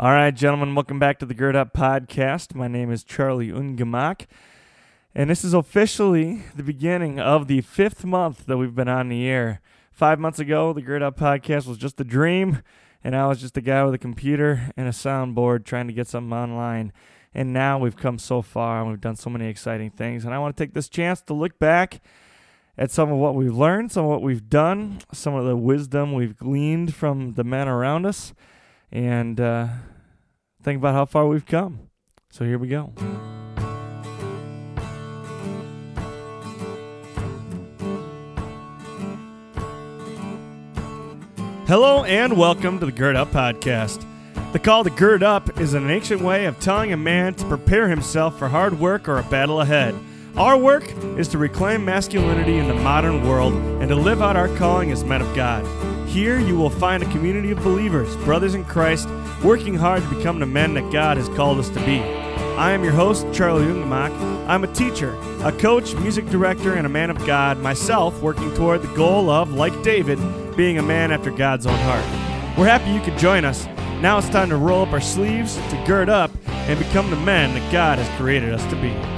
All right, gentlemen, welcome back to the Gird Up Podcast. My name is Charlie Ungemak, and this is officially the beginning of the fifth month that we've been on the air. Five months ago, the Gird Up Podcast was just a dream, and I was just a guy with a computer and a soundboard trying to get something online. And now we've come so far, and we've done so many exciting things. And I want to take this chance to look back at some of what we've learned, some of what we've done, some of the wisdom we've gleaned from the men around us and uh, think about how far we've come. So here we go. Hello and welcome to the Gird Up Podcast. The call to gird up is an ancient way of telling a man to prepare himself for hard work or a battle ahead. Our work is to reclaim masculinity in the modern world and to live out our calling as men of God. Here you will find a community of believers, brothers in Christ, working hard to become the men that God has called us to be. I am your host, Charlie Ungemak. I'm a teacher, a coach, music director, and a man of God, myself working toward the goal of, like David, being a man after God's own heart. We're happy you could join us. Now it's time to roll up our sleeves, to gird up, and become the men that God has created us to be.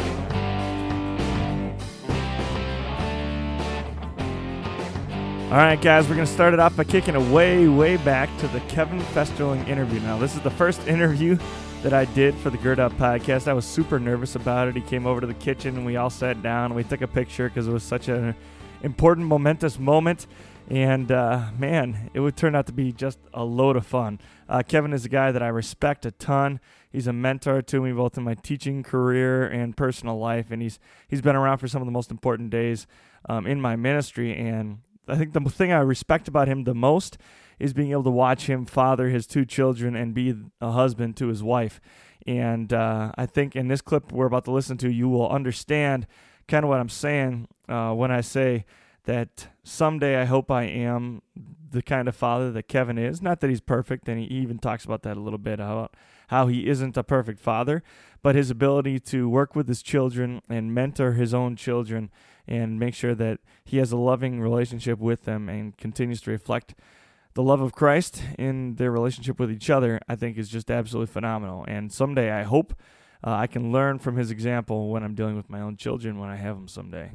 All right, guys, we're going to start it off by kicking it way, way back to the Kevin Festerling interview. Now, this is the first interview that I did for the Gird Up podcast. I was super nervous about it. He came over to the kitchen and we all sat down and we took a picture because it was such an important, momentous moment. And uh, man, it would turn out to be just a load of fun. Uh, Kevin is a guy that I respect a ton. He's a mentor to me both in my teaching career and personal life, and he's he's been around for some of the most important days um, in my ministry. And I think the thing I respect about him the most is being able to watch him father his two children and be a husband to his wife. And uh, I think in this clip we're about to listen to, you will understand kind of what I'm saying uh, when I say that someday I hope I am the kind of father that Kevin is. Not that he's perfect, and he even talks about that a little bit about how he isn't a perfect father, but his ability to work with his children and mentor his own children and make sure that he has a loving relationship with them and continues to reflect the love of Christ in their relationship with each other, I think is just absolutely phenomenal. And someday I hope uh, I can learn from his example when I'm dealing with my own children when I have them someday.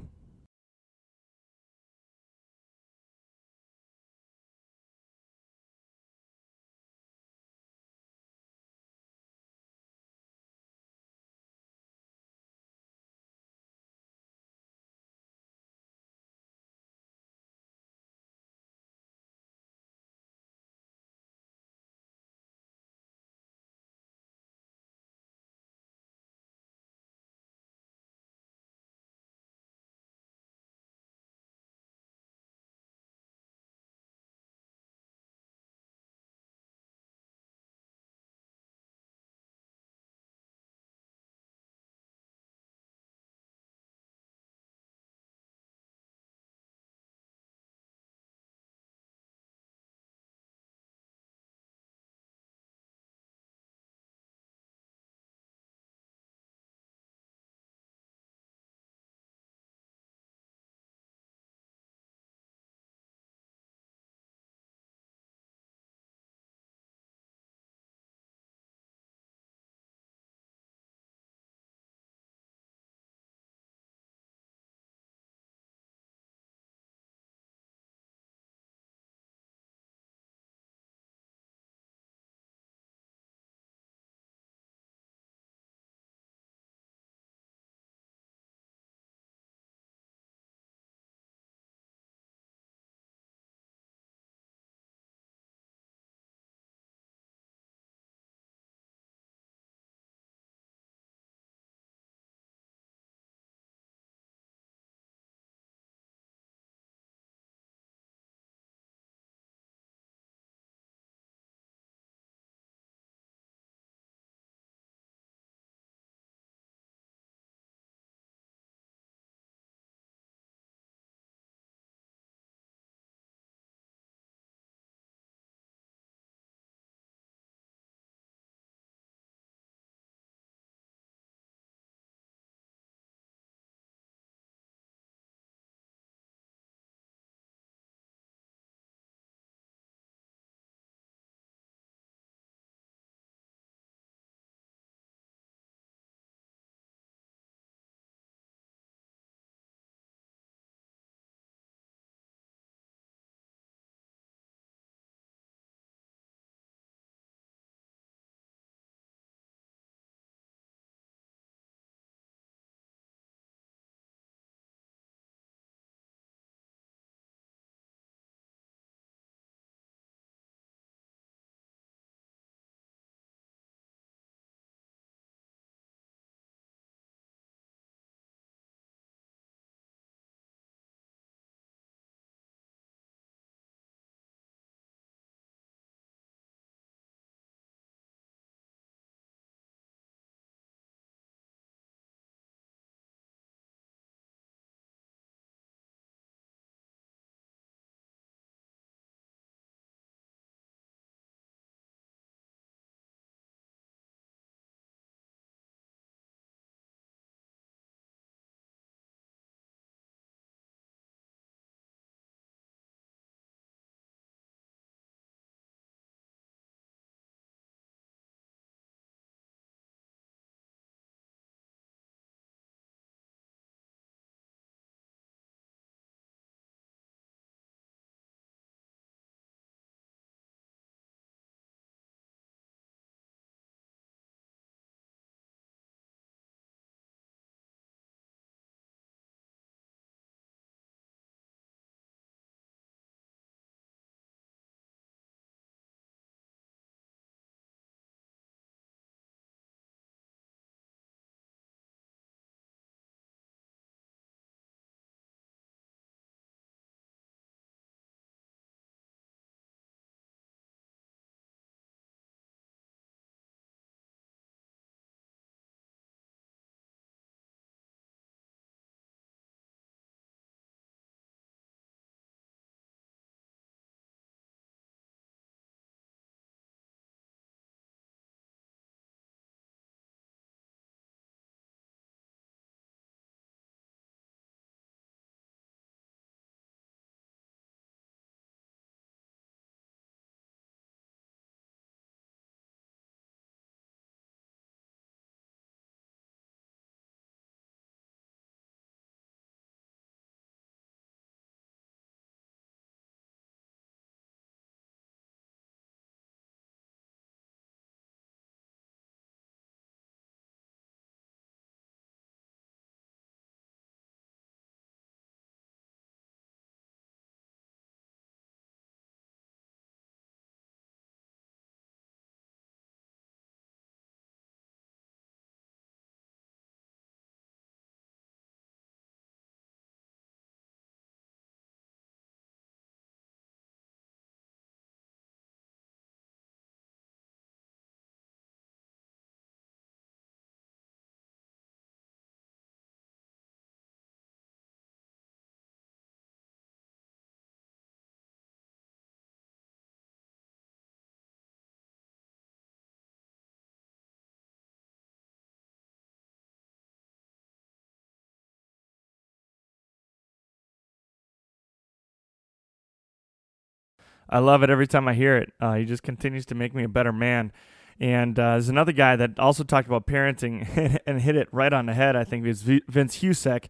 I love it every time I hear it. Uh, he just continues to make me a better man. And uh, there's another guy that also talked about parenting and hit it right on the head. I think is Vince Husek,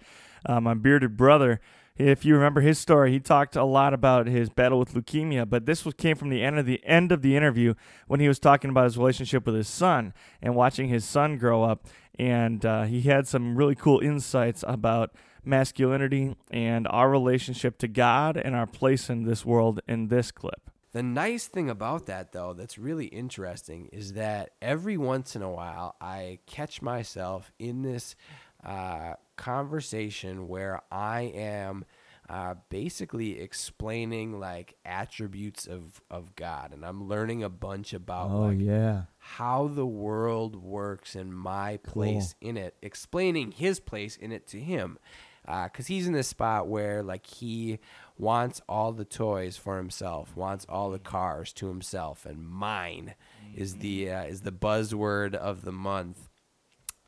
uh, my bearded brother. If you remember his story, he talked a lot about his battle with leukemia, but this was came from the end of the end of the interview when he was talking about his relationship with his son and watching his son grow up. And uh, he had some really cool insights about masculinity and our relationship to God and our place in this world in this clip. The nice thing about that, though, that's really interesting is that every once in a while I catch myself in this uh, conversation where I am uh, basically explaining like attributes of, of God. And I'm learning a bunch about oh, like, yeah. how the world works and my place cool. in it, explaining his place in it to him because uh, he's in this spot where like he wants all the toys for himself, wants all the cars to himself, and mine mm-hmm. is the uh, is the buzzword of the month.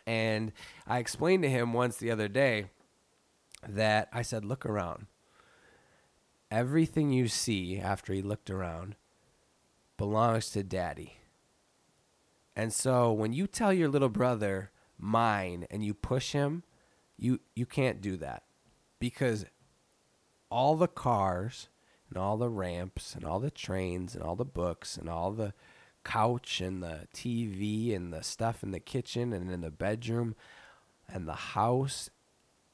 And I explained to him once the other day that I said, "Look around. Everything you see after he looked around belongs to Daddy." And so when you tell your little brother mine and you push him you you can't do that because all the cars and all the ramps and all the trains and all the books and all the couch and the TV and the stuff in the kitchen and in the bedroom and the house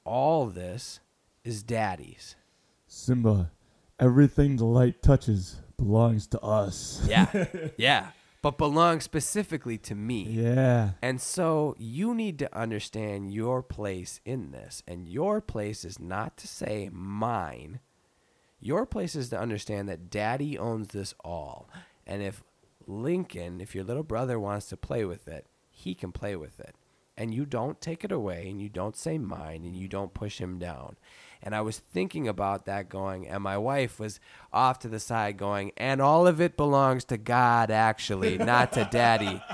all this is daddy's. Simba everything the light touches belongs to us. Yeah. Yeah but belong specifically to me. Yeah. And so you need to understand your place in this. And your place is not to say mine. Your place is to understand that daddy owns this all. And if Lincoln, if your little brother wants to play with it, he can play with it. And you don't take it away and you don't say mine and you don't push him down. And I was thinking about that going, and my wife was off to the side going, and all of it belongs to God, actually, not to daddy.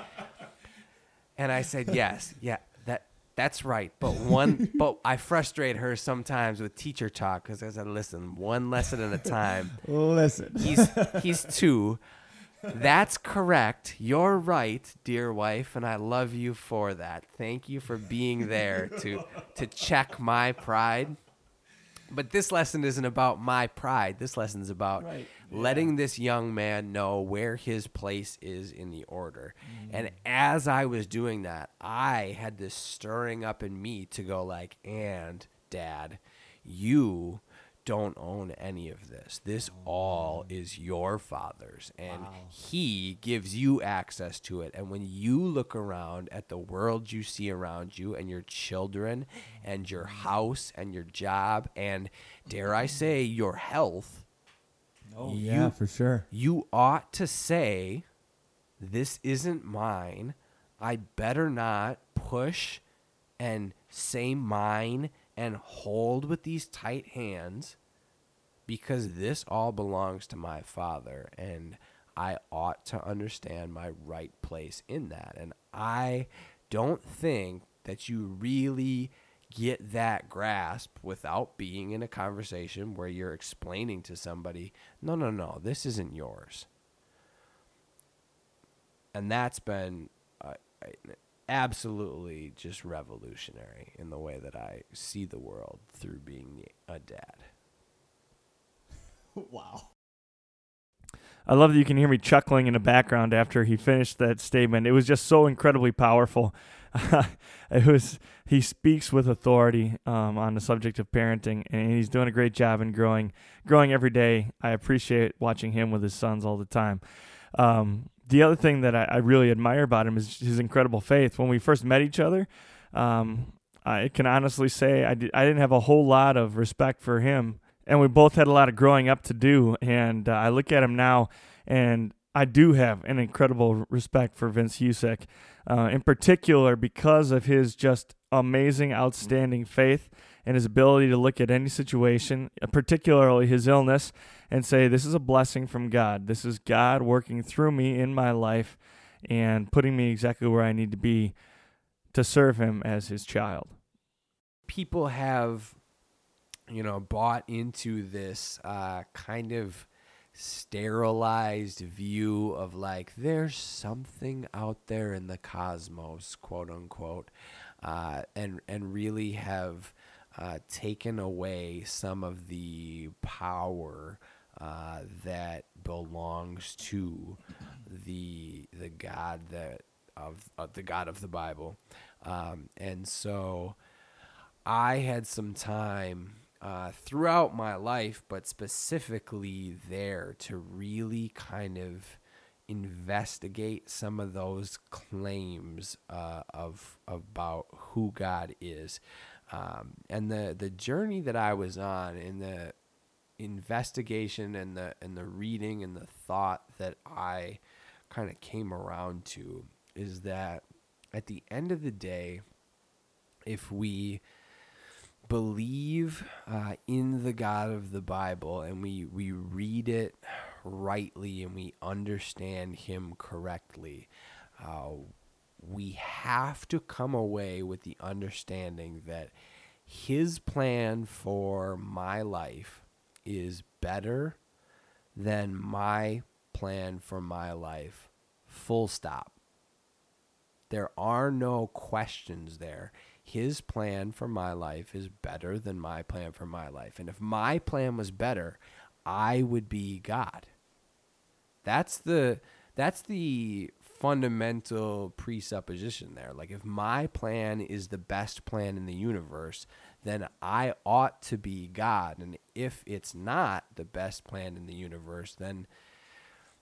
And I said, yes, yeah, that that's right. But one, but I frustrate her sometimes with teacher talk because I said, listen, one lesson at a time. Listen. He's he's two. That's correct. You're right, dear wife, and I love you for that. Thank you for being there to to check my pride. But this lesson isn't about my pride. This lesson is about right. letting this young man know where his place is in the order. Mm-hmm. And as I was doing that, I had this stirring up in me to go like, "And dad, you don't own any of this. This all oh. is your father's, and wow. he gives you access to it. And when you look around at the world you see around you, and your children, and your mm. house, and your job, and dare I say, your health. Oh, you, yeah, for sure. You ought to say, This isn't mine. I better not push and say mine and hold with these tight hands because this all belongs to my father and I ought to understand my right place in that. And I don't think that you really get that grasp without being in a conversation where you're explaining to somebody, no, no, no, this isn't yours. And that's been uh, absolutely just revolutionary in the way that I see the world through being a dad. wow. I love that you can hear me chuckling in the background after he finished that statement. It was just so incredibly powerful. it was he speaks with authority um, on the subject of parenting, and he's doing a great job in growing, growing every day. I appreciate watching him with his sons all the time. Um, the other thing that I, I, really admire about him is his incredible faith. When we first met each other, um, I can honestly say I, I didn't have a whole lot of respect for him, and we both had a lot of growing up to do. And uh, I look at him now, and I do have an incredible respect for Vince Husek, uh, in particular because of his just amazing, outstanding faith and his ability to look at any situation, particularly his illness, and say, This is a blessing from God. This is God working through me in my life and putting me exactly where I need to be to serve him as his child. People have, you know, bought into this uh, kind of sterilized view of like there's something out there in the cosmos, quote unquote, uh, and and really have uh, taken away some of the power uh, that belongs to the the God that of the God of the Bible, um, and so I had some time uh, throughout my life, but specifically there to really kind of investigate some of those claims uh, of about who God is, um, and the the journey that I was on in the investigation and the and the reading and the thought that I kind of came around to is that at the end of the day, if we believe uh, in the God of the Bible and we, we read it rightly and we understand Him correctly, uh, we have to come away with the understanding that His plan for my life is better than my plan for my life. Full stop. There are no questions there his plan for my life is better than my plan for my life. And if my plan was better, I would be God. That's the that's the fundamental presupposition there. Like if my plan is the best plan in the universe, then I ought to be God. And if it's not the best plan in the universe, then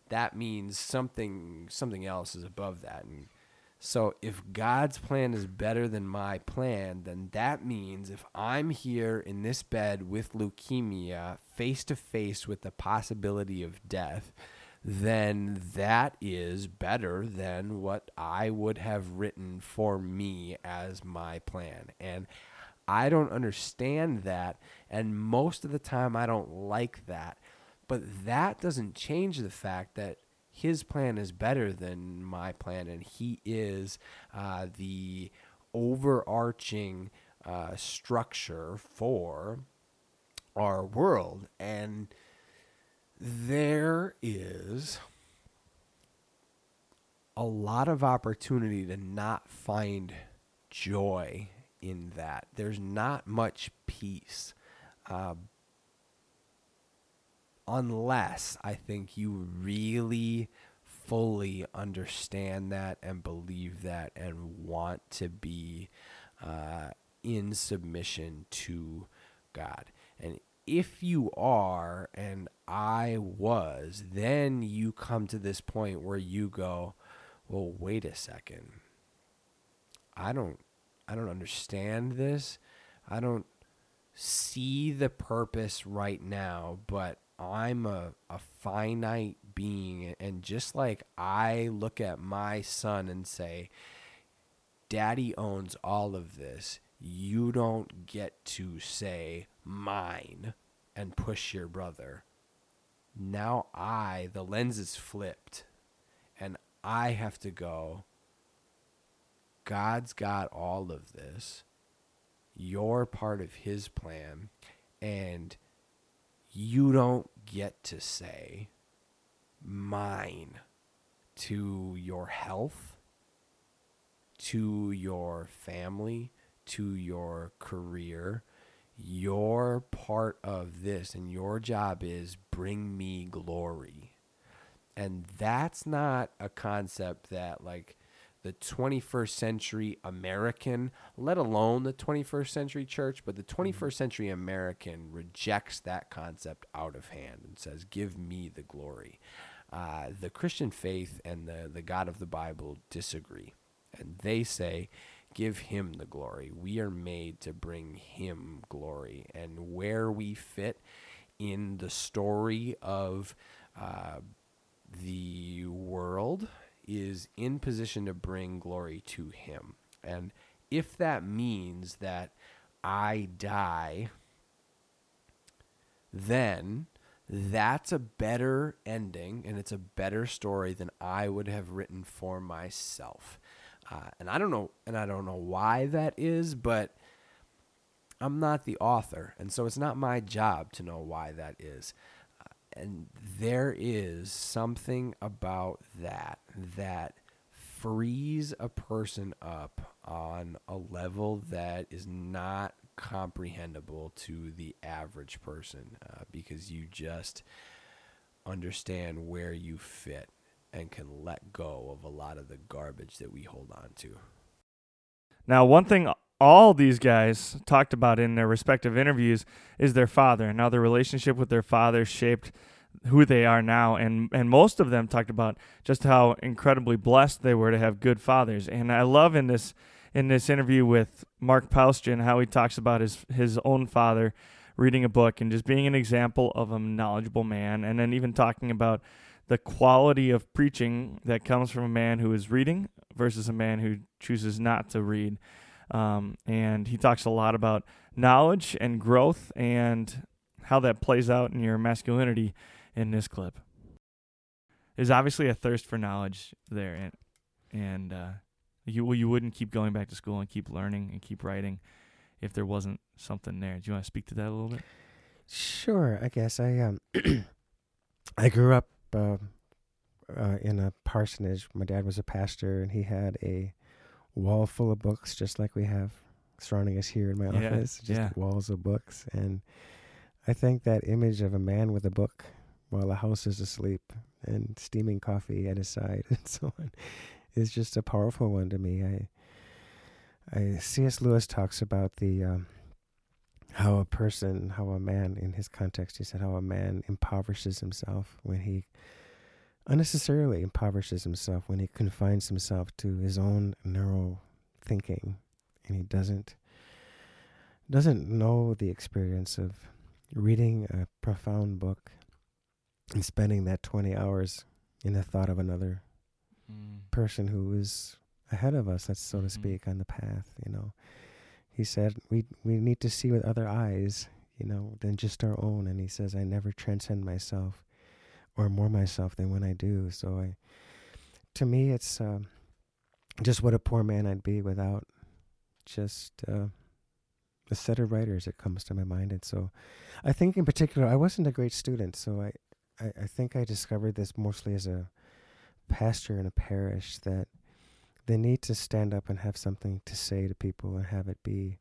that means something something else is above that. And so if God's plan is better than my plan, then that means if I'm here in this bed with leukemia, face to face with the possibility of death, then that is better than what I would have written for me as my plan. And I don't understand that. And most of the time, I don't like that. But that doesn't change the fact that his plan is better than my plan, and he is uh, the overarching uh, structure for our world. And there is a lot of opportunity to not find joy in that. There's not much peace. Uh, unless I think you really fully understand that and believe that and want to be uh, in submission to God. And if you are, and I was, then you come to this point where you go, well, wait a second. I don't I don't understand this. I don't see the purpose right now, but I'm a, a finite being. And just like I look at my son and say, Daddy owns all of this, you don't get to say mine and push your brother. Now I, the lens is flipped, and I have to go, God's got all of this. You're part of his plan. And you don't get to say mine to your health, to your family, to your career. You're part of this, and your job is bring me glory. And that's not a concept that, like, the 21st century American, let alone the 21st century church, but the 21st mm-hmm. century American rejects that concept out of hand and says, Give me the glory. Uh, the Christian faith and the, the God of the Bible disagree. And they say, Give him the glory. We are made to bring him glory. And where we fit in the story of uh, the world is in position to bring glory to him. And if that means that I die, then that's a better ending and it's a better story than I would have written for myself. Uh, and I don't know, and I don't know why that is, but I'm not the author, and so it's not my job to know why that is. And there is something about that that frees a person up on a level that is not comprehensible to the average person uh, because you just understand where you fit and can let go of a lot of the garbage that we hold on to. Now, one thing all these guys talked about in their respective interviews is their father and how their relationship with their father shaped who they are now. And and most of them talked about just how incredibly blessed they were to have good fathers. And I love in this in this interview with Mark Paustian how he talks about his his own father reading a book and just being an example of a knowledgeable man. And then even talking about the quality of preaching that comes from a man who is reading versus a man who chooses not to read um, and he talks a lot about knowledge and growth and how that plays out in your masculinity in this clip. There's obviously a thirst for knowledge there, and and uh, you you wouldn't keep going back to school and keep learning and keep writing if there wasn't something there. Do you want to speak to that a little bit? Sure, I guess I um I grew up uh, uh, in a parsonage. My dad was a pastor, and he had a wall full of books, just like we have surrounding us here in my Yeah, office. Just yeah. walls of books, and I think that image of a man with a book while the house is asleep and steaming coffee at his side and so on is just a powerful one to me. I, I C.S. Lewis talks about the um, how a person, how a man, in his context, he said how a man impoverishes himself when he unnecessarily impoverishes himself when he confines himself to his own narrow thinking, and he doesn't doesn't know the experience of reading a profound book and spending that 20 hours in the thought of another person who is ahead of us, that's so to Mhm. speak, on the path, you know. He said we we need to see with other eyes, you know, than just our own. And he says, I never transcend myself or more myself than when I do. So I to me it's um, just what a poor man I'd be without just uh, a set of writers that comes to my mind. And so I think in particular I wasn't a great student, so I, I, I think I discovered this mostly as a pastor in a parish that they need to stand up and have something to say to people and have it be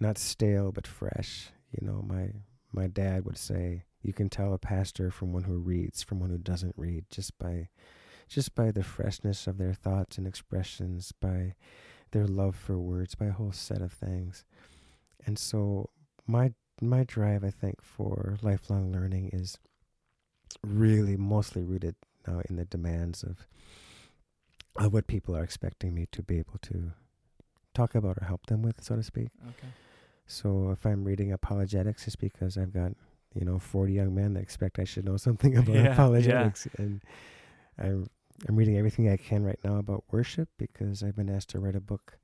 not stale but fresh. You know, my my dad would say you can tell a pastor from one who reads from one who doesn't read just by just by the freshness of their thoughts and expressions, by their love for words, by a whole set of things. And so my my drive I think for lifelong learning is really mostly rooted now in the demands of of what people are expecting me to be able to talk about or help them with, so to speak. Okay. So if I'm reading apologetics, it's because I've got you know 40 young men that expect I should know something about Yeah, yeah. apologetics, and I'm I'm reading everything I can right now about worship because I've been asked to write a book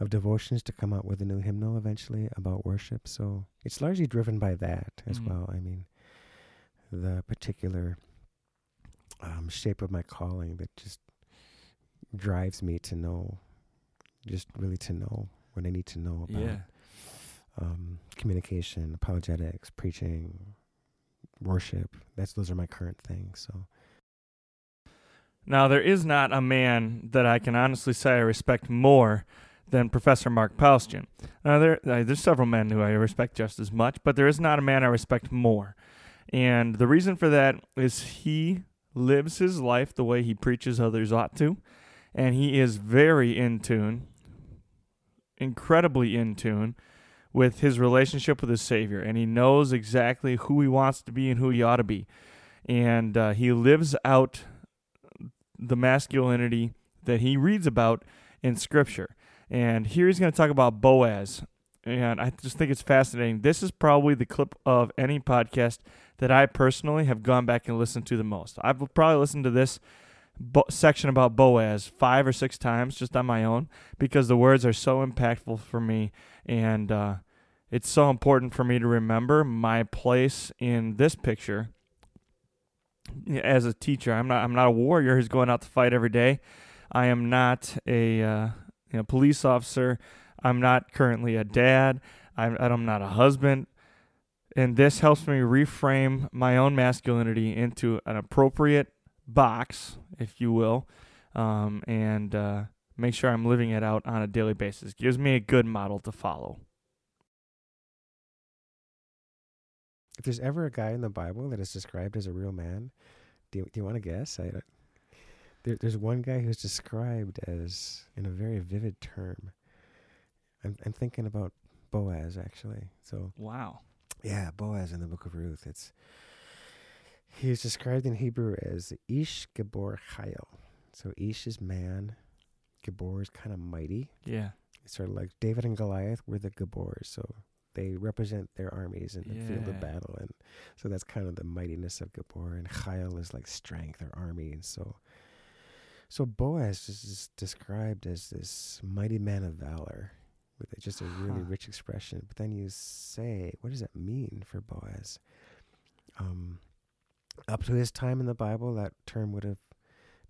of devotions to come out with a new hymnal eventually about worship. So it's largely driven by that as Mhm. well. I mean, the particular um, shape of my calling that just drives me to know, just really to know what I need to know about Yeah. Um, communication, apologetics, preaching, worship. That's those are my current things. So Now, there is not a man that I can honestly say I respect more than Professor Mark Paustian. Now, there, uh, there's several men who I respect just as much, but there is not a man I respect more. And the reason for that is he lives his life the way he preaches others ought to, and he is very in tune, incredibly in tune with his relationship with his Savior, and he knows exactly who he wants to be and who he ought to be. And uh, he lives out the masculinity that he reads about in Scripture. And here he's going to talk about Boaz. And I just think it's fascinating. This is probably the clip of any podcast that I personally have gone back and listened to the most. I've probably listened to this bo- section about Boaz five or six times just on my own because the words are so impactful for me. And uh, it's so important for me to remember my place in this picture as a teacher. I'm not I'm not a warrior who's going out to fight every day. I am not a uh, you know, police officer. I'm not currently a dad. I'm I'm not a husband. And this helps me reframe my own masculinity into an appropriate box, if you will, um, and uh, make sure I'm living it out on a daily basis. Gives me a good model to follow. If there's ever a guy in the Bible that is described as a real man, do you, do you want to guess? I don't, there, there's one guy who's described as in a very vivid term. I'm, I'm thinking about Boaz actually. So Wow. yeah, Boaz in the Book of Ruth. It's he's described in Hebrew as Ish Gabor Chayil. So Ish is man, Gabor is kind of mighty. Yeah. It's sort of like David and Goliath were the Gabors. So they represent their armies in the field of battle, and so that's kind of the mightiness of Gabor. And Chayil is like strength or army, and so. So Boaz is is described as this mighty man of valor, with a- just a really Huh. rich expression. But then you say, what does that mean for Boaz? Um, up to his time in the Bible, that term would have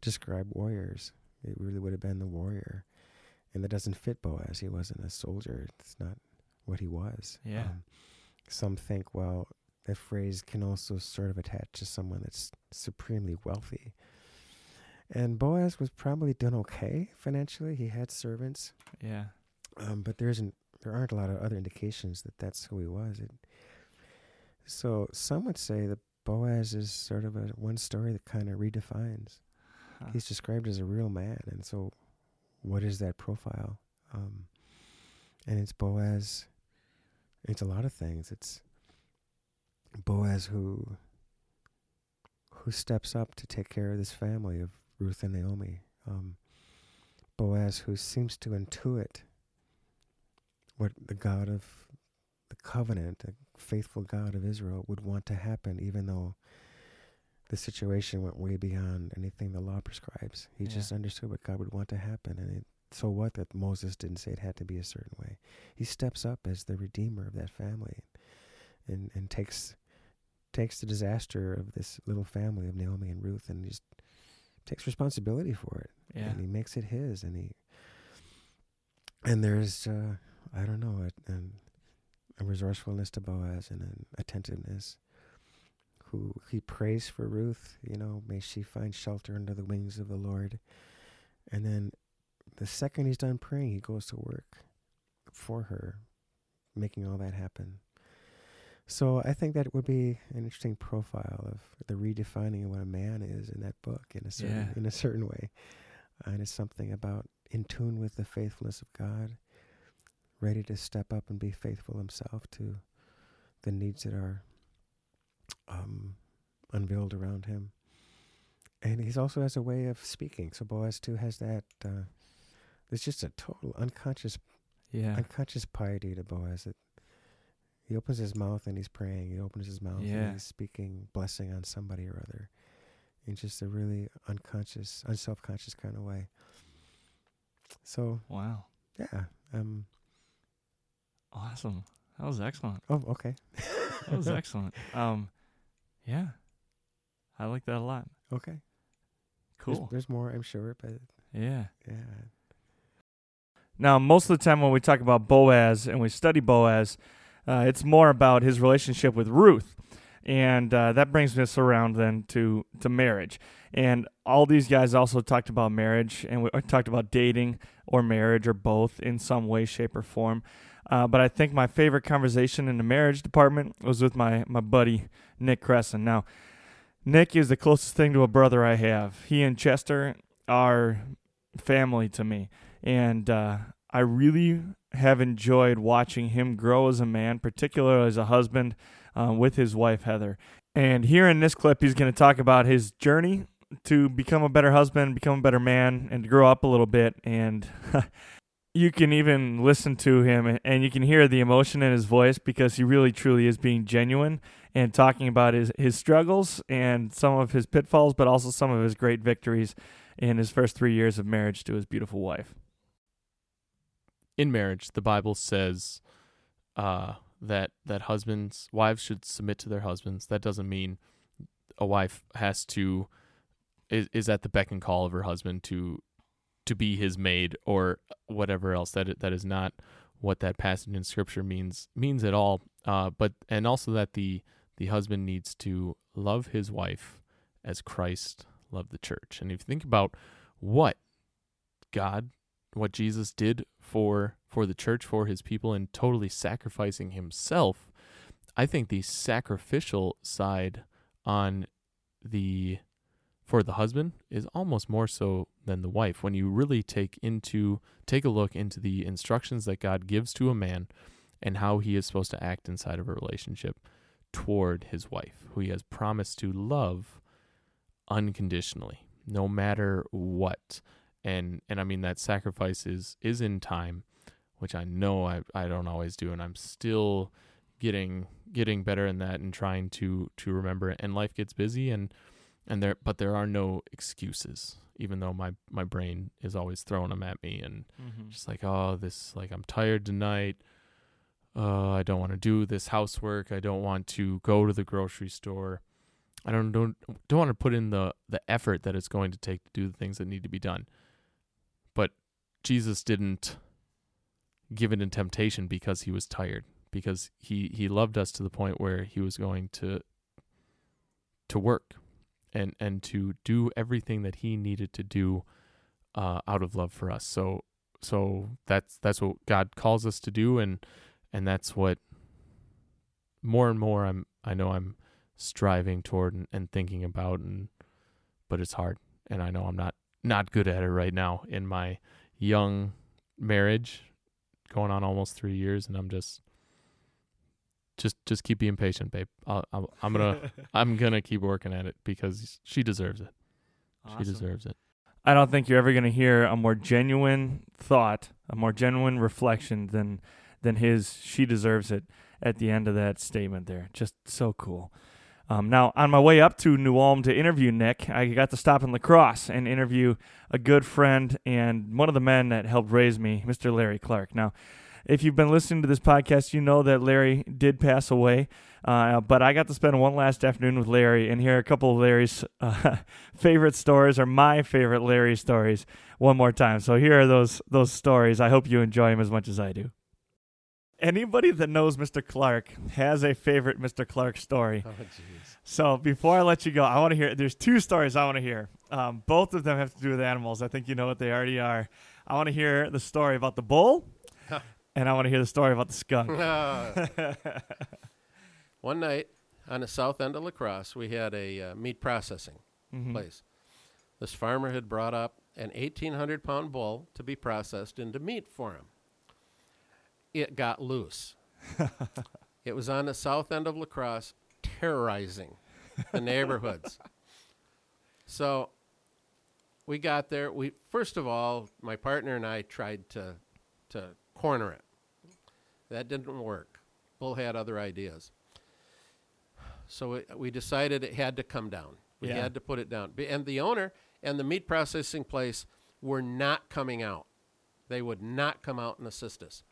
described warriors. It really would have been the warrior, and that doesn't fit Boaz. He wasn't a soldier. It's not what he was. Yeah. Um, some think, well, that phrase can also sort of attach to someone that's supremely wealthy. And Boaz was probably done okay financially. He had servants, Yeah. um, but there isn't there aren't a lot of other indications that that's who he was. It, so some would say that Boaz is sort of a one story that kind of redefines. Huh. He's described as a real man, and so what is that profile? Um, and it's Boaz. It's a lot of things. It's Boaz who who steps up to take care of this family of Ruth and Naomi. Um, Boaz who seems to intuit what the God of the covenant, the faithful God of Israel, would want to happen, even though the situation went way beyond anything the law prescribes. He Yeah. just understood what God would want to happen, and it, so what that Moses didn't say it had to be a certain way. He steps up as the redeemer of that family, and and takes takes the disaster of this little family of Naomi and Ruth, and just takes responsibility for it Yeah. and he makes it his and he and there's uh i don't know a, an, a resourcefulness to boaz and an attentiveness who he prays for ruth you know may she find shelter under the wings of the lord. And then the second he's done praying he goes to work for her making all that happen. So i think that would be an interesting profile of the redefining of what a man is in that book in a certain Yeah. in a certain way. And it's something about in tune with the faithfulness of God, ready to step up and be faithful himself to the needs that are um, unveiled around him. And he also has a way of speaking. So Boaz too has that. Uh, there's just a total unconscious Yeah. unconscious piety to Boaz. That he opens his mouth and he's praying. He opens his mouth Yeah. and he's speaking blessing on somebody or other, in just a really unconscious, unself-conscious kind of way. So Wow. yeah, um, Awesome. That was excellent. oh okay, That was excellent. Um, yeah. I like that a lot. okay. Cool. There's, more, I'm sure, but Yeah. yeah, Now, most of the time when we talk about Boaz and we study Boaz, uh, it's more about his relationship with Ruth. And uh, that brings us around then to, to marriage. And all these guys also talked about marriage and we talked about dating or marriage or both in some way, shape, or form. Uh, but I think my favorite conversation in the marriage department was with my, my buddy, Nick Cresson. Now, Nick is the closest thing to a brother I have. He and Chester are family to me and uh, I really have enjoyed watching him grow as a man, particularly as a husband uh, with his wife Heather. And here in this clip, he's going to talk about his journey to become a better husband, become a better man, and to grow up a little bit. And you can even listen to him, and you can hear the emotion in his voice because he really, truly is being genuine and talking about his his struggles and some of his pitfalls, but also some of his great victories in his first three years of marriage to his beautiful wife. in marriage, the Bible says uh, that that husbands, wives should submit to their husbands. That doesn't mean a wife has to is, is at the beck and call of her husband to to be his maid or whatever else. That that is not what that passage in scripture means means at all. Uh, but and also that the the husband needs to love his wife as Christ loved the church. And if you think about what God, what Jesus did for for the church, for his people, and totally sacrificing himself, I think the sacrificial side on the for the husband is almost more so than the wife. When you really take into take a look into the instructions that God gives to a man and how he is supposed to act inside of a relationship toward his wife who he has promised to love unconditionally no matter what. And and I mean that sacrifice is is in time which I know I I don't always do and I'm still getting getting better in that and trying to to remember it. And life gets busy and and there but there are no excuses even though my my brain is always throwing them at me and Mm-hmm. just like oh this like i'm tired tonight. Uh i don't want to do this housework. I don't want to go to the grocery store. I don't don't don't want to put in the the effort that it's going to take to do the things that need to be done. But jesus didn't give it in temptation because he was tired because he he loved us to the point where he was going to to work and and to do everything that he needed to do uh, out of love for us. So so that's that's what God calls us to do, and and that's what more and more I'm I know I'm striving toward and, and thinking about, and but it's hard, and I know I'm not not good at it right now in my young marriage, going on almost three years, and I'm just just just keep being patient, babe. I'll, I'll, I'm gonna I'm gonna keep working at it because she deserves it. She deserves it. I don't think you're ever going to hear a more genuine thought, a more genuine reflection than than his. She deserves it at the end of that statement there. Just so cool. Um, now, on my way up to New Ulm to interview Nick, I got to stop in La Crosse and interview a good friend and one of the men that helped raise me, Mr. Larry Clark. Now, if you've been listening to this podcast, you know that Larry did pass away. Uh, but I got to spend one last afternoon with Larry and hear a couple of Larry's uh, favorite stories or my favorite Larry stories one more time. So here are those those stories. I hope you enjoy them as much as I do. Anybody that knows Mr. Clark has a favorite Mr. Clark story. Oh, jeez. So before I let you go, I want to hear. There's two stories I want to hear. Um, both of them have to do with animals. I think you know what they already are. I want to hear the story about the bull, and I want to hear the story about the skunk. One night on the south end of La Crosse, we had a uh, meat processing Mhm. place. This farmer had brought up an 1,800 pound bull to be processed into meat for him. It got loose. it was on the south end of La Crosse, terrorizing the neighborhoods. So we got there. We first of all, my partner and I tried to to corner it. That didn't work. Bull had other ideas. So we, we decided it had to come down. We Yeah. had to put it down. And the owner and the meat processing place were not coming out. They would not come out and assist us.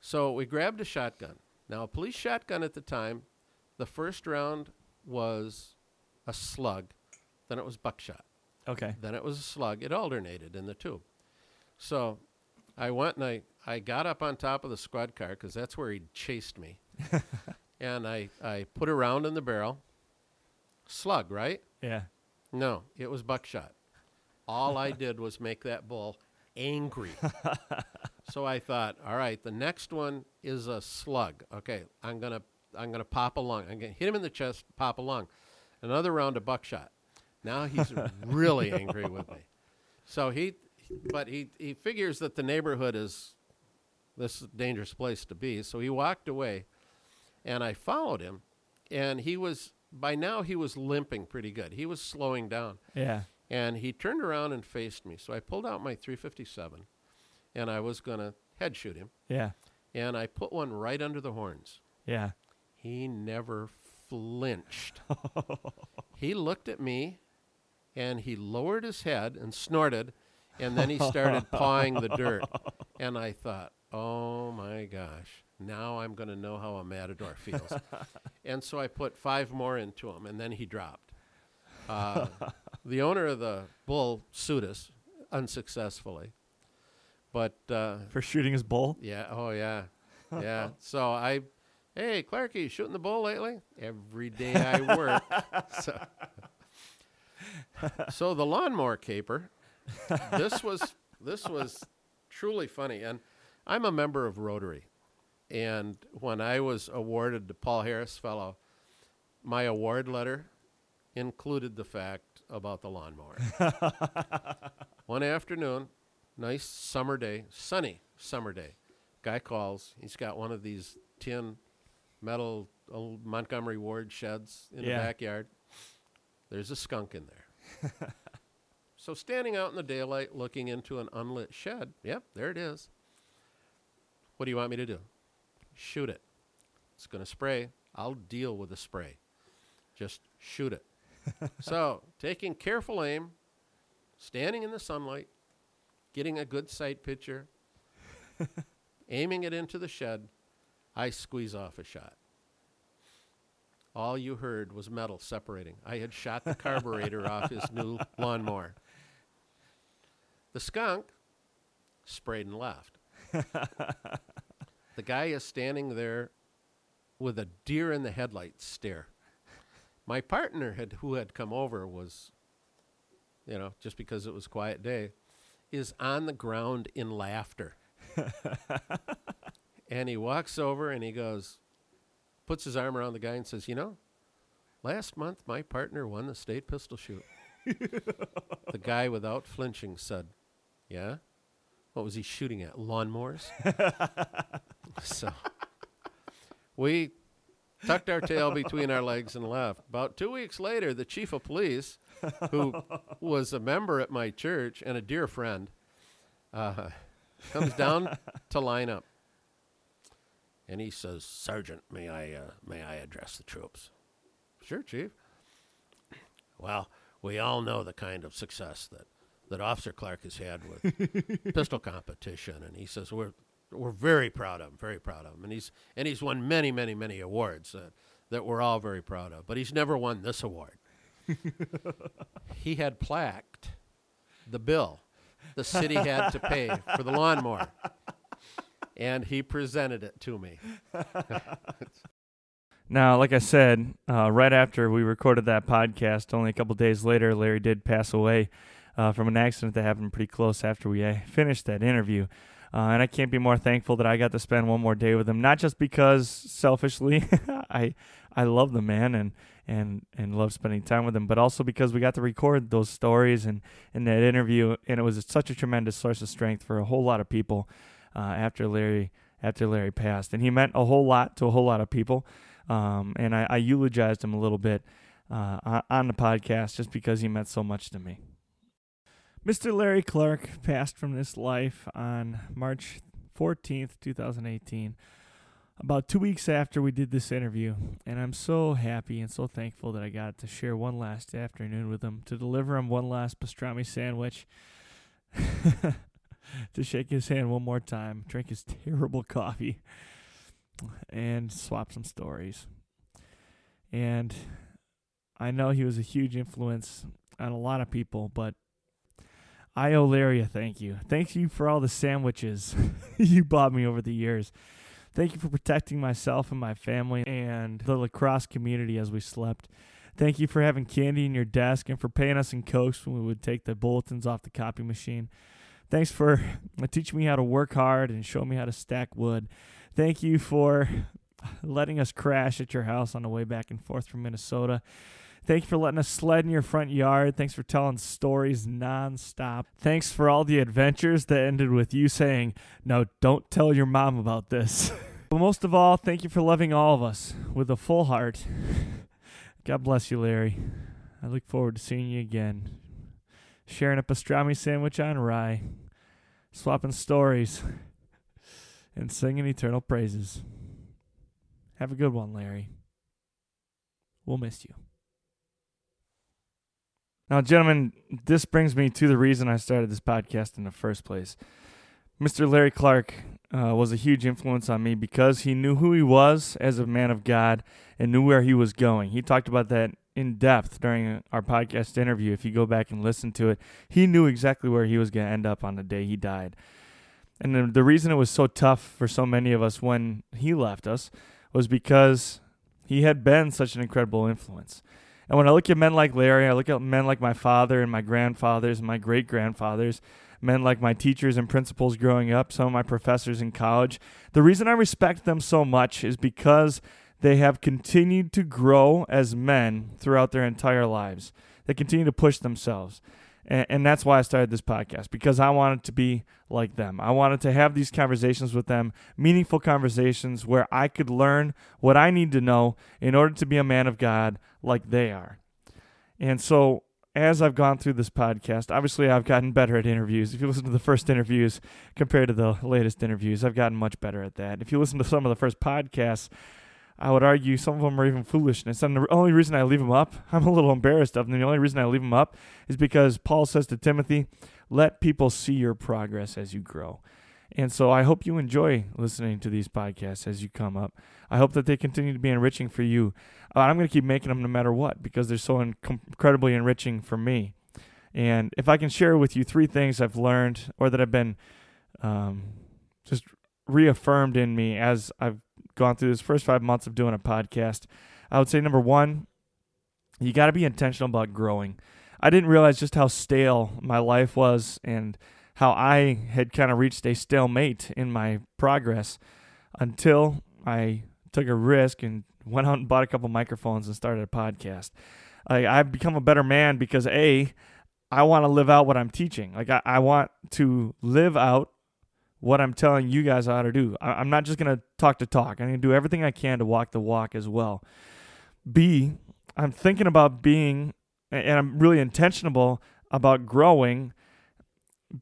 So we grabbed a shotgun. Now, a police shotgun at the time, the first round was a slug, then it was buckshot. Okay. Then it was a slug. It alternated in the tube. So I went and I, I got up on top of the squad car because that's where he chased me. and I, I put a round in the barrel. Slug, right? Yeah. No, it was buckshot. All I did was make that bull angry. so I thought, all right, the next one is a slug. Okay, I'm gonna I'm gonna pop a lung. I'm gonna hit him in the chest, pop a lung. Another round of buckshot. Now he's really angry with me. So he, but he he figures that the neighborhood is this is a dangerous place to be. So he walked away, and I followed him, and he was by now he was limping pretty good. He was slowing down. Yeah. And he turned around and faced me. So I pulled out my 357 and I was going to head shoot him. Yeah. And I put one right under the horns. Yeah. He never flinched. he looked at me and he lowered his head and snorted. And then he started pawing the dirt. And I thought, oh my gosh, now I'm going to know how a matador feels. and so I put five more into him, and then he dropped. Uh, the owner of the bull sued us unsuccessfully. But uh, For shooting his bull? yeah, oh yeah, yeah. so I, hey Clark, you shooting the bull lately? Every day I work. so, so the lawnmower caper. This was this was truly funny, and I'm a member of Rotary, and when I was awarded the Paul Harris Fellow, my award letter included the fact about the lawnmower. One afternoon, nice summer day, sunny summer day. Guy calls. He's got one of these tin metal old Montgomery Ward sheds in Yeah. the backyard. There's a skunk in there. so standing out in the daylight looking into an unlit shed, yep, there it is. What do you want me to do? Shoot it. It's going to spray. I'll deal with the spray. Just shoot it. so, taking careful aim, standing in the sunlight, getting a good sight picture, aiming it into the shed, I squeeze off a shot. All you heard was metal separating. I had shot the carburetor off his new lawnmower. The skunk sprayed and left. The guy is standing there with a deer in the headlights stare. My partner had who had come over was you know, just because it was quiet day, is on the ground in laughter. and he walks over and he goes, puts his arm around the guy and says, You know, last month my partner won the state pistol shoot. the guy, without flinching, said, Yeah? What was he shooting at? Lawnmowers? so we tucked our tail between our legs and left. About two weeks later, the chief of police, who was a member at my church and a dear friend, uh, comes down to line up. And he says, Sergeant, may I, uh, may I address the troops? Sure, Chief. Well, we all know the kind of success that, that Officer Clark has had with pistol competition. And he says, we're, we're very proud of him, very proud of him. And he's, and he's won many, many, many awards that, that we're all very proud of. But he's never won this award. he had plaqued the bill the city had to pay for the lawnmower. And he presented it to me. Now, like I said, uh, right after we recorded that podcast, only a couple days later, Larry did pass away uh, from an accident that happened pretty close after we uh, finished that interview. Uh, and I can't be more thankful that I got to spend one more day with him. Not just because selfishly I I love the man and and and love spending time with him, but also because we got to record those stories and in that interview, and it was such a tremendous source of strength for a whole lot of people uh, after Larry after Larry passed, and he meant a whole lot to a whole lot of people. Um, and I, I eulogized him a little bit uh, on- on the podcast just because he meant so much to me. Mr. Larry Clark passed from this life on March 14th, 2018, about two weeks after we did this interview. And I'm so happy and so thankful that I got to share one last afternoon with him, to deliver him one last pastrami sandwich, to shake his hand one more time, drink his terrible coffee, and swap some stories. And I know he was a huge influence on a lot of people, but I owe Larry a thank you. Thank you for all the sandwiches you bought me over the years. Thank you for protecting myself and my family and the La Crosse community as we slept. Thank you for having candy in your desk and for paying us in cokes when we would take the bulletins off the copy machine. Thanks for teaching me how to work hard and show me how to stack wood. Thank you for letting us crash at your house on the way back and forth from Minnesota. Thank you for letting us sled in your front yard. Thanks for telling stories nonstop. Thanks for all the adventures that ended with you saying, No, don't tell your mom about this. but most of all, thank you for loving all of us with a full heart. God bless you, Larry. I look forward to seeing you again. Sharing a pastrami sandwich on rye, swapping stories, and singing eternal praises. Have a good one, Larry. We'll miss you. Now, gentlemen, this brings me to the reason I started this podcast in the first place. Mr. Larry Clark uh, was a huge influence on me because he knew who he was as a man of God and knew where he was going. He talked about that in depth during our podcast interview. If you go back and listen to it, he knew exactly where he was going to end up on the day he died. And the, the reason it was so tough for so many of us when he left us was because he had been such an incredible influence. And when I look at men like Larry, I look at men like my father and my grandfathers and my great grandfathers, men like my teachers and principals growing up, some of my professors in college. The reason I respect them so much is because they have continued to grow as men throughout their entire lives. They continue to push themselves. And, and that's why I started this podcast because I wanted to be like them. I wanted to have these conversations with them, meaningful conversations where I could learn what I need to know in order to be a man of God like they are. And so, as I've gone through this podcast, obviously I've gotten better at interviews. If you listen to the first interviews compared to the latest interviews, I've gotten much better at that. If you listen to some of the first podcasts, I would argue some of them are even foolishness. And the only reason I leave them up, I'm a little embarrassed of them. The only reason I leave them up is because Paul says to Timothy, let people see your progress as you grow. And so I hope you enjoy listening to these podcasts as you come up. I hope that they continue to be enriching for you. Uh, I'm going to keep making them no matter what because they're so incredibly enriching for me. And if I can share with you three things I've learned or that have been um, just reaffirmed in me as I've gone through this first five months of doing a podcast, I would say number one, you got to be intentional about growing. I didn't realize just how stale my life was and how I had kind of reached a stalemate in my progress until I took a risk and went out and bought a couple microphones and started a podcast. I, I've become a better man because A, I want to live out what I'm teaching. Like I, I want to live out what I'm telling you guys how to do. I, am not just going to talk to talk. I'm going to do everything I can to walk the walk as well. B, I'm thinking about being, and I'm really intentional about growing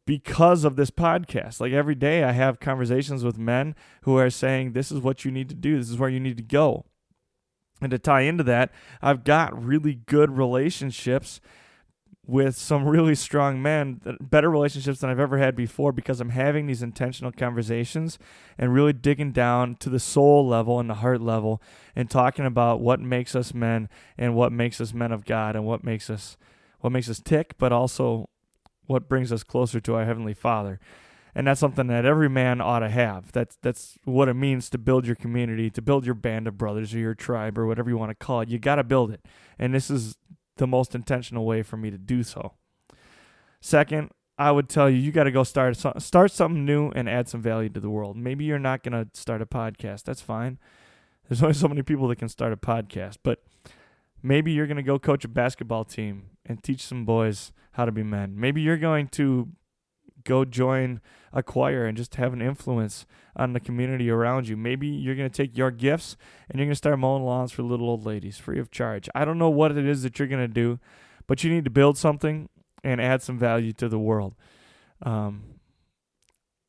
because of this podcast. Like every day, I have conversations with men who are saying, This is what you need to do, this is where you need to go. And to tie into that, I've got really good relationships with some really strong men, better relationships than I've ever had before because I'm having these intentional conversations and really digging down to the soul level and the heart level and talking about what makes us men and what makes us men of God and what makes us what makes us tick, but also what brings us closer to our heavenly Father. And that's something that every man ought to have. That's that's what it means to build your community, to build your band of brothers or your tribe or whatever you want to call it. You got to build it. And this is the most intentional way for me to do so. Second, I would tell you you got to go start start something new and add some value to the world. Maybe you're not going to start a podcast. That's fine. There's only so many people that can start a podcast, but maybe you're going to go coach a basketball team and teach some boys how to be men. Maybe you're going to go join a choir and just have an influence on the community around you. Maybe you're going to take your gifts and you're going to start mowing lawns for little old ladies free of charge. I don't know what it is that you're going to do, but you need to build something and add some value to the world. Um,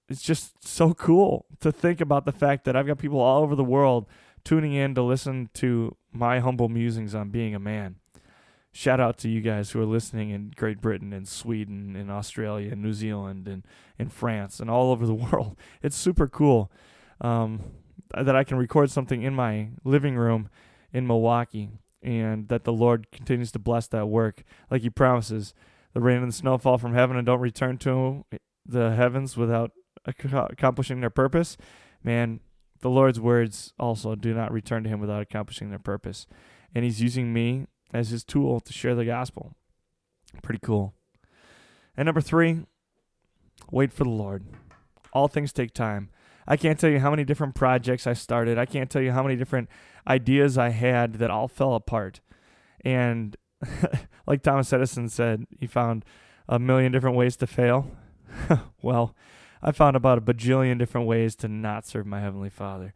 it's just so cool to think about the fact that I've got people all over the world tuning in to listen to my humble musings on being a man shout out to you guys who are listening in Great Britain and Sweden and Australia and New Zealand and, and France and all over the world. It's super cool um, that I can record something in my living room in Milwaukee and that the Lord continues to bless that work like He promises. The rain and the snow fall from heaven and don't return to the heavens without accomplishing their purpose. Man, the Lord's words also do not return to Him without accomplishing their purpose. And He's using me as his tool to share the gospel. Pretty cool. And number three, wait for the Lord. All things take time. I can't tell you how many different projects I started. I can't tell you how many different ideas I had that all fell apart. And like Thomas Edison said, he found a million different ways to fail. well, I found about a bajillion different ways to not serve my Heavenly Father.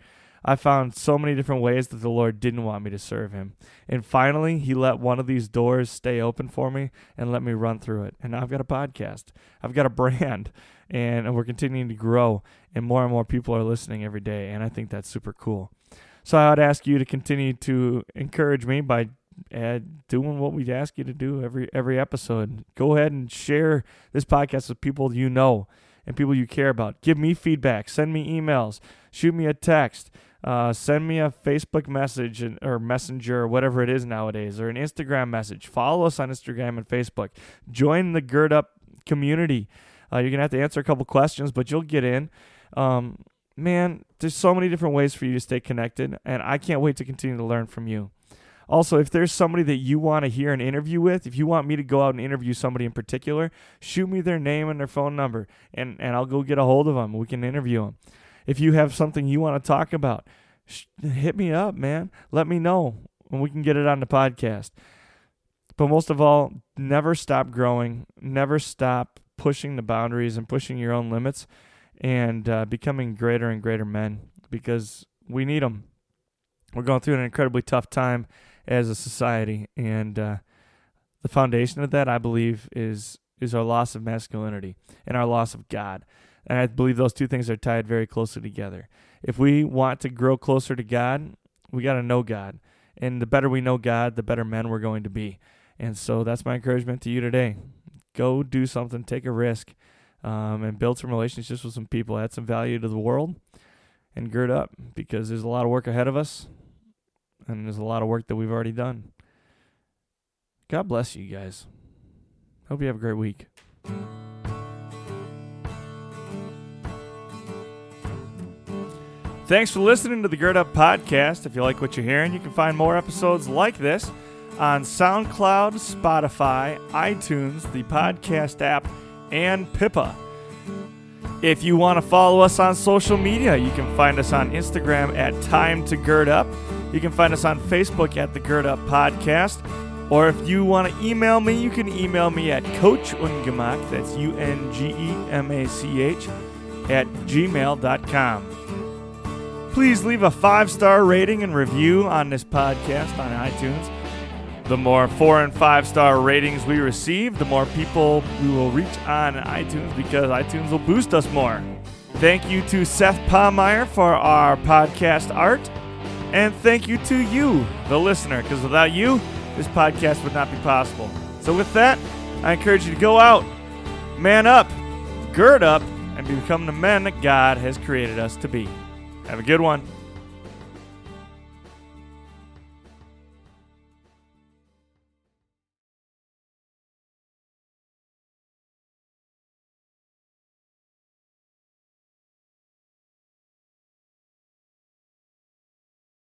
I found so many different ways that the Lord didn't want me to serve Him. And finally, He let one of these doors stay open for me and let me run through it. And now I've got a podcast, I've got a brand, and we're continuing to grow, and more and more people are listening every day. And I think that's super cool. So I would ask you to continue to encourage me by uh, doing what we ask you to do every every episode. Go ahead and share this podcast with people you know and people you care about. Give me feedback. Send me emails. Shoot me a text. Uh, send me a Facebook message or Messenger or whatever it is nowadays, or an Instagram message. Follow us on Instagram and Facebook. Join the Gird Up community. Uh, you're gonna have to answer a couple questions, but you'll get in. Um, man, there's so many different ways for you to stay connected, and I can't wait to continue to learn from you. Also, if there's somebody that you want to hear an interview with, if you want me to go out and interview somebody in particular, shoot me their name and their phone number, and, and I'll go get a hold of them. We can interview them. If you have something you want to talk about, sh- hit me up, man. Let me know, and we can get it on the podcast. But most of all, never stop growing, never stop pushing the boundaries and pushing your own limits and uh, becoming greater and greater men because we need them. We're going through an incredibly tough time as a society, and uh, the foundation of that, I believe, is is our loss of masculinity and our loss of God. And I believe those two things are tied very closely together. If we want to grow closer to God, we got to know God. And the better we know God, the better men we're going to be. And so that's my encouragement to you today. Go do something, take a risk, um, and build some relationships with some people, add some value to the world, and gird up because there's a lot of work ahead of us, and there's a lot of work that we've already done. God bless you guys. Hope you have a great week. Thanks for listening to the Gird Up Podcast. If you like what you're hearing, you can find more episodes like this on SoundCloud, Spotify, iTunes, the podcast app, and Pippa. If you want to follow us on social media, you can find us on Instagram at Time to Gird Up. You can find us on Facebook at the Gird Up Podcast. Or if you want to email me, you can email me at Coach Ungemach, that's U N G E M A C H, at gmail.com. Please leave a five star rating and review on this podcast on iTunes. The more four and five star ratings we receive, the more people we will reach on iTunes because iTunes will boost us more. Thank you to Seth Palmeyer for our podcast art. And thank you to you, the listener, because without you, this podcast would not be possible. So, with that, I encourage you to go out, man up, gird up, and become the men that God has created us to be. Have a good one.